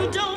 you don't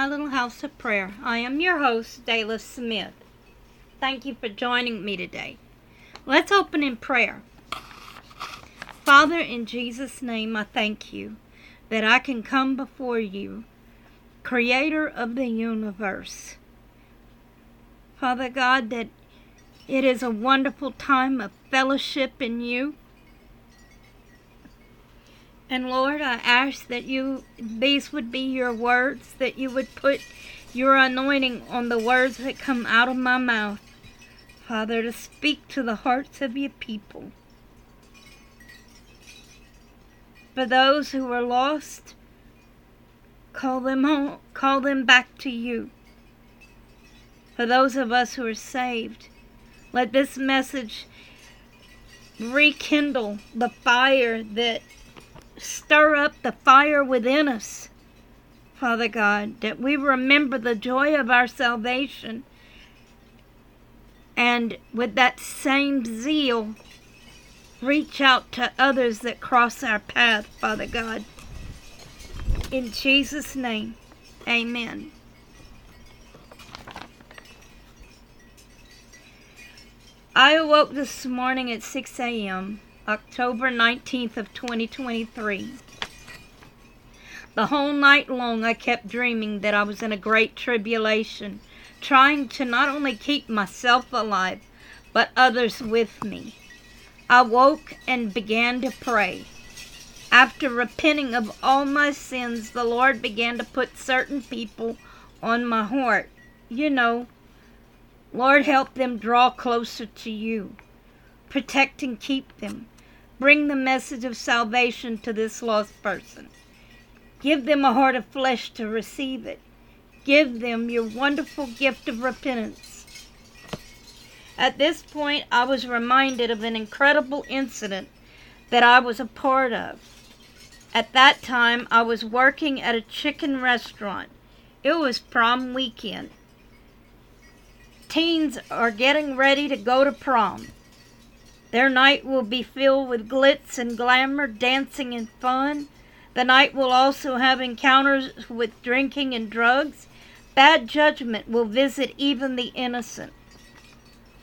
my little house of prayer. I am your host, Dayla Smith. Thank you for joining me today. Let's open in prayer. Father, in Jesus' name, I thank you that I can come before you, Creator of the universe. Father God, that it is a wonderful time of fellowship in you. And Lord, I ask that you, these would be your words, that you would put your anointing on the words that come out of my mouth, Father, to speak to the hearts of your people. For those who are lost, call them home, call them back to you. For those of us who are saved, let this message rekindle the fire that stir up the fire within us, Father God, that we remember the joy of our salvation and with that same zeal reach out to others that cross our path, Father God. In Jesus' name, amen. I awoke this morning at 6 a.m. October 19th of 2023. The whole night long I kept dreaming that I was in a great tribulation, trying to not only keep myself alive, but others with me. I woke and began to pray. After repenting of all my sins, the Lord began to put certain people on my heart. You know, Lord, help them draw closer to you. Protect and keep them. Bring the message of salvation to this lost person. Give them a heart of flesh to receive it. Give them your wonderful gift of repentance. At this point, I was reminded of an incredible incident that I was a part of. At that time, I was working at a chicken restaurant. It was prom weekend. Teens are getting ready to go to prom. Their night will be filled with glitz and glamour, dancing and fun. The night will also have encounters with drinking and drugs. Bad judgment will visit even the innocent.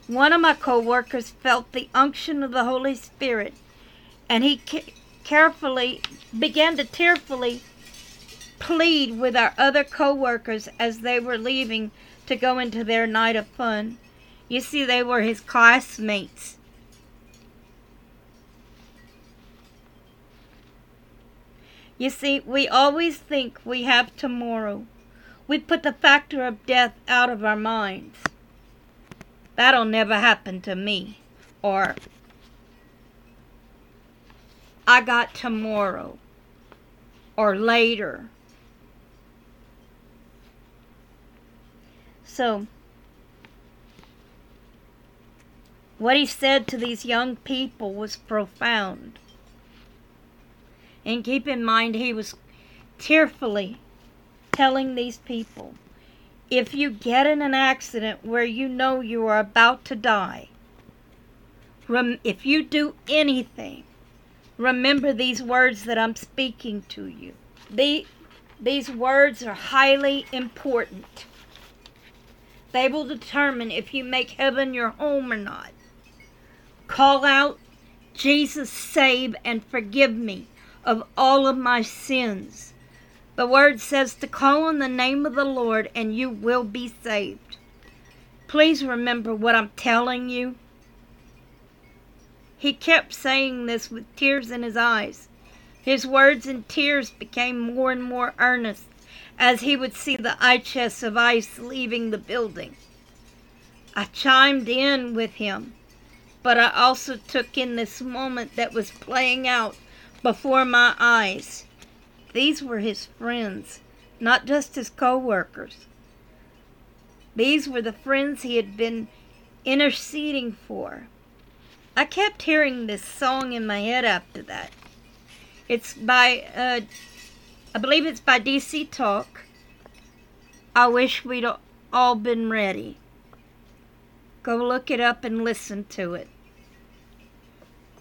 One of my co-workers felt the unction of the Holy Spirit, and he carefully began to tearfully plead with our other co-workers as they were leaving to go into their night of fun. You see, they were his classmates. You see, we always think we have tomorrow. We put the factor of death out of our minds. That'll never happen to me. Or I got tomorrow or later. So, what he said to these young people was profound. And keep in mind, he was tearfully telling these people if you get in an accident where you know you are about to die, if you do anything, remember these words that I'm speaking to you. The, these words are highly important. They will determine if you make heaven your home or not. Call out, Jesus, save and forgive me of all of my sins. The word says to call on the name of the Lord and you will be saved. Please remember what I'm telling you. He kept saying this with tears in his eyes. His words and tears became more and more earnest as he would see the eye chests of ice leaving the building. I chimed in with him, but I also took in this moment that was playing out before my eyes. These were his friends, not just his co workers. These were the friends he had been interceding for. I kept hearing this song in my head after that. It's by, uh, I believe it's by DC Talk. I wish we'd all been ready. Go look it up and listen to it.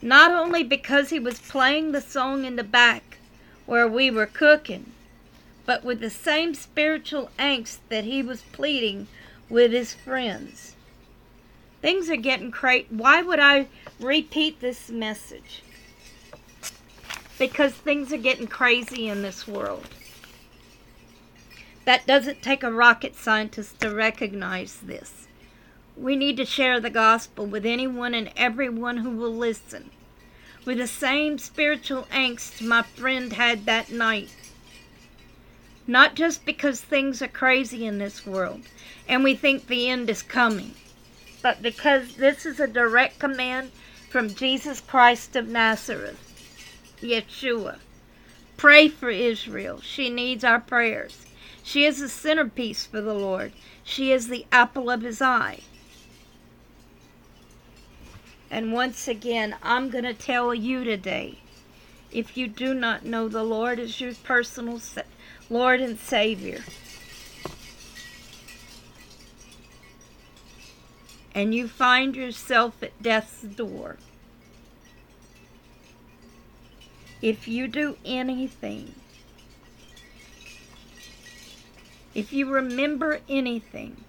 Not only because he was playing the song in the back where we were cooking, but with the same spiritual angst that he was pleading with his friends. Things are getting crazy. Why would I repeat this message? Because things are getting crazy in this world. That doesn't take a rocket scientist to recognize this. We need to share the gospel with anyone and everyone who will listen. With the same spiritual angst my friend had that night. Not just because things are crazy in this world and we think the end is coming, but because this is a direct command from Jesus Christ of Nazareth, Yeshua. Pray for Israel. She needs our prayers. She is the centerpiece for the Lord. She is the apple of his eye. And once again, I'm going to tell you today if you do not know the Lord as your personal sa- Lord and Savior, and you find yourself at death's door, if you do anything, if you remember anything,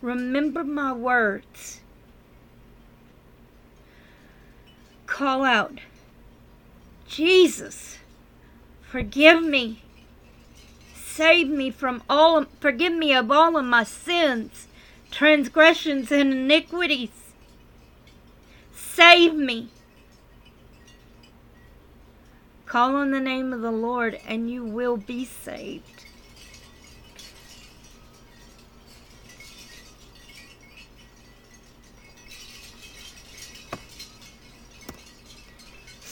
remember my words. Call out, Jesus, forgive me. Save me from all, forgive me of all of my sins, transgressions, and iniquities. Save me. Call on the name of the Lord and you will be saved.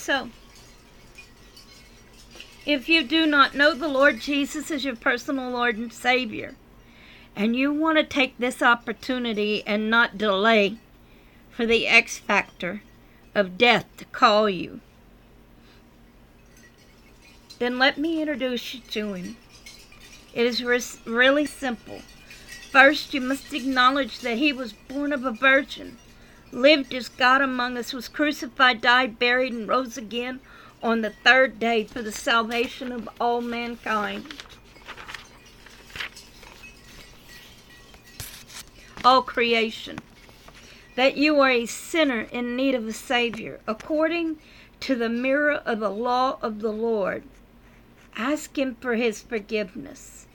So, if you do not know the Lord Jesus as your personal Lord and Savior, and you want to take this opportunity and not delay for the X factor of death to call you, then let me introduce you to him. It is really simple. First, you must acknowledge that he was born of a virgin, lived as God among us, was crucified, died, buried, and rose again on the third day for the salvation of all mankind. All creation. That you are a sinner in need of a Savior, according to the mirror of the law of the Lord. Ask Him for His forgiveness.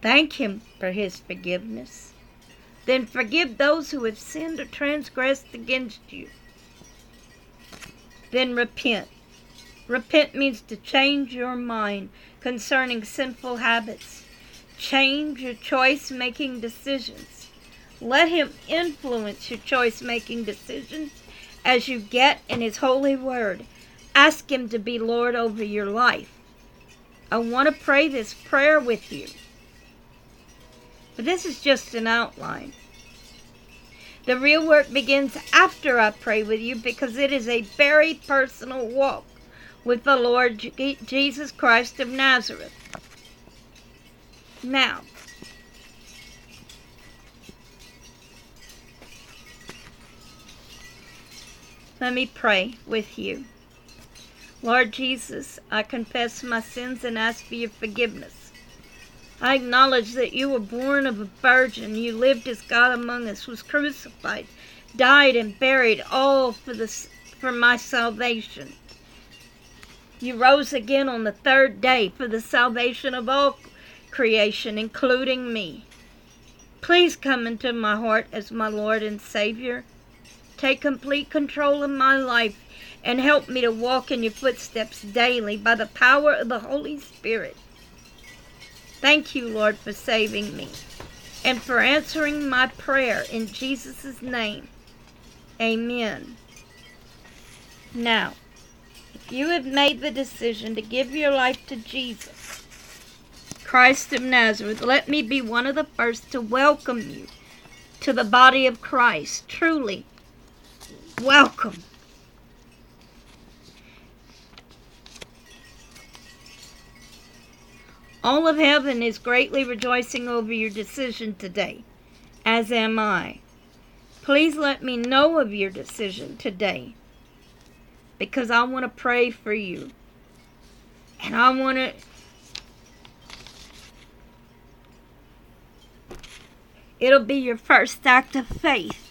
Thank Him for His forgiveness. Then forgive those who have sinned or transgressed against you. Then repent. Repent means to change your mind concerning sinful habits. Change your choice making decisions. Let Him influence your choice making decisions as you get in His holy word. Ask Him to be Lord over your life. I want to pray this prayer with you. But this is just an outline. The real work begins after I pray with you because it is a very personal walk with the Lord Jesus Christ of Nazareth. Now, let me pray with you. Lord Jesus, I confess my sins and ask for your forgiveness. I acknowledge that you were born of a virgin, you lived as God among us, was crucified, died and buried, all for the for my salvation. You rose again on the third day for the salvation of all creation, including me. Please come into my heart as my Lord and Savior. Take complete control of my life and help me to walk in your footsteps daily by the power of the Holy Spirit. Thank you, Lord, for saving me and for answering my prayer in Jesus' name. Amen. Now, if you have made the decision to give your life to Jesus, Christ of Nazareth, let me be one of the first to welcome you to the body of Christ. Truly, welcome. All of heaven is greatly rejoicing over your decision today, as am I. Please let me know of your decision today because I want to pray for you. And I want to It'll be your first act of faith.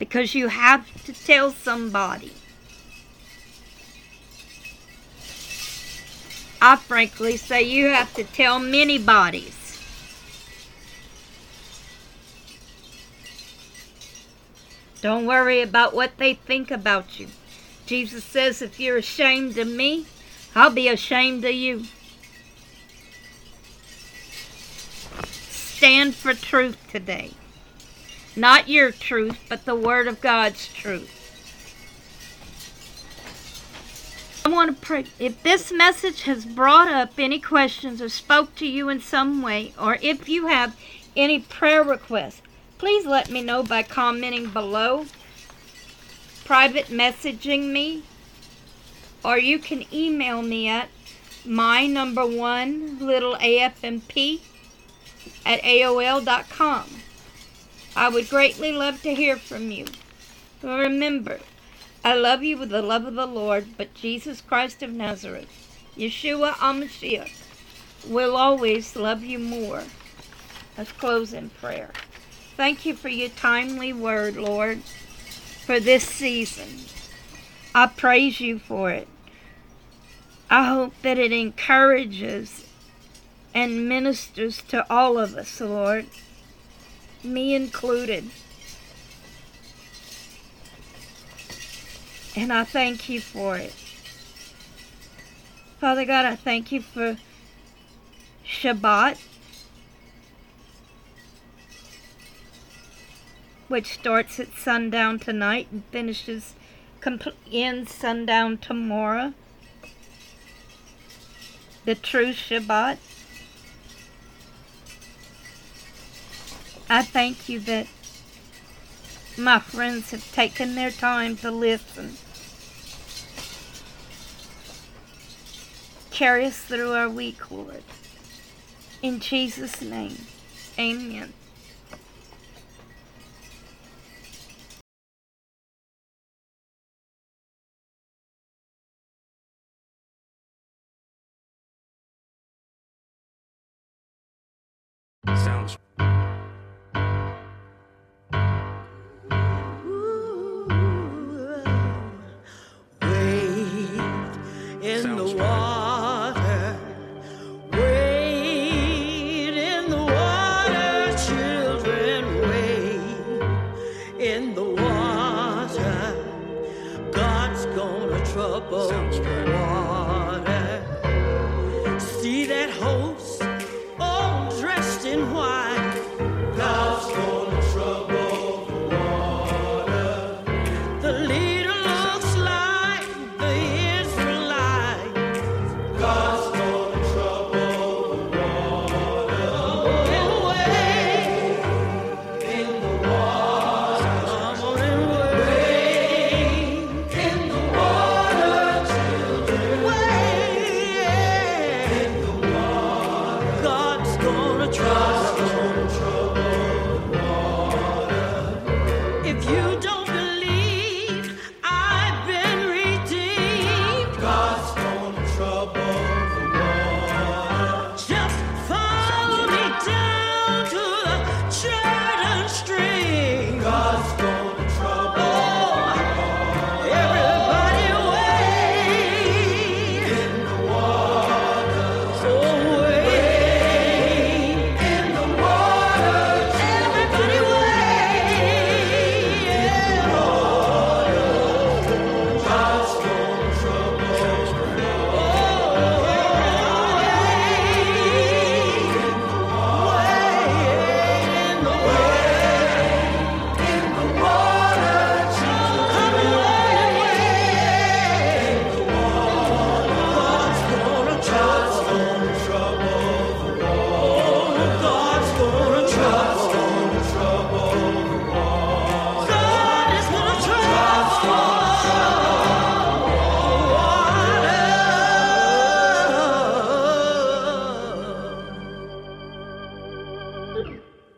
Because you have to tell somebody. I frankly say you have to tell many bodies. Don't worry about what they think about you. Jesus says, if you're ashamed of me, I'll be ashamed of you. Stand for truth today. Not your truth, but the Word of God's truth. I want to pray. If this message has brought up any questions or spoke to you in some way, or if you have any prayer requests, please let me know by commenting below, private messaging me, or you can email me at my number one little afmp at aol.com. I would greatly love to hear from you. Remember, I love you with the love of the Lord, but Jesus Christ of Nazareth, Yeshua HaMashiach, will always love you more. Let's close in prayer. Thank you for your timely word, Lord, for this season. I praise you for it. I hope that it encourages and ministers to all of us, Lord, me included. And I thank you for it. Father God, I thank you for Shabbat, which starts at sundown tonight and finishes compl- ends sundown tomorrow. The true Shabbat. I thank you that my friends have taken their time to listen. Carry us through our week, Lord. In Jesus' name, amen.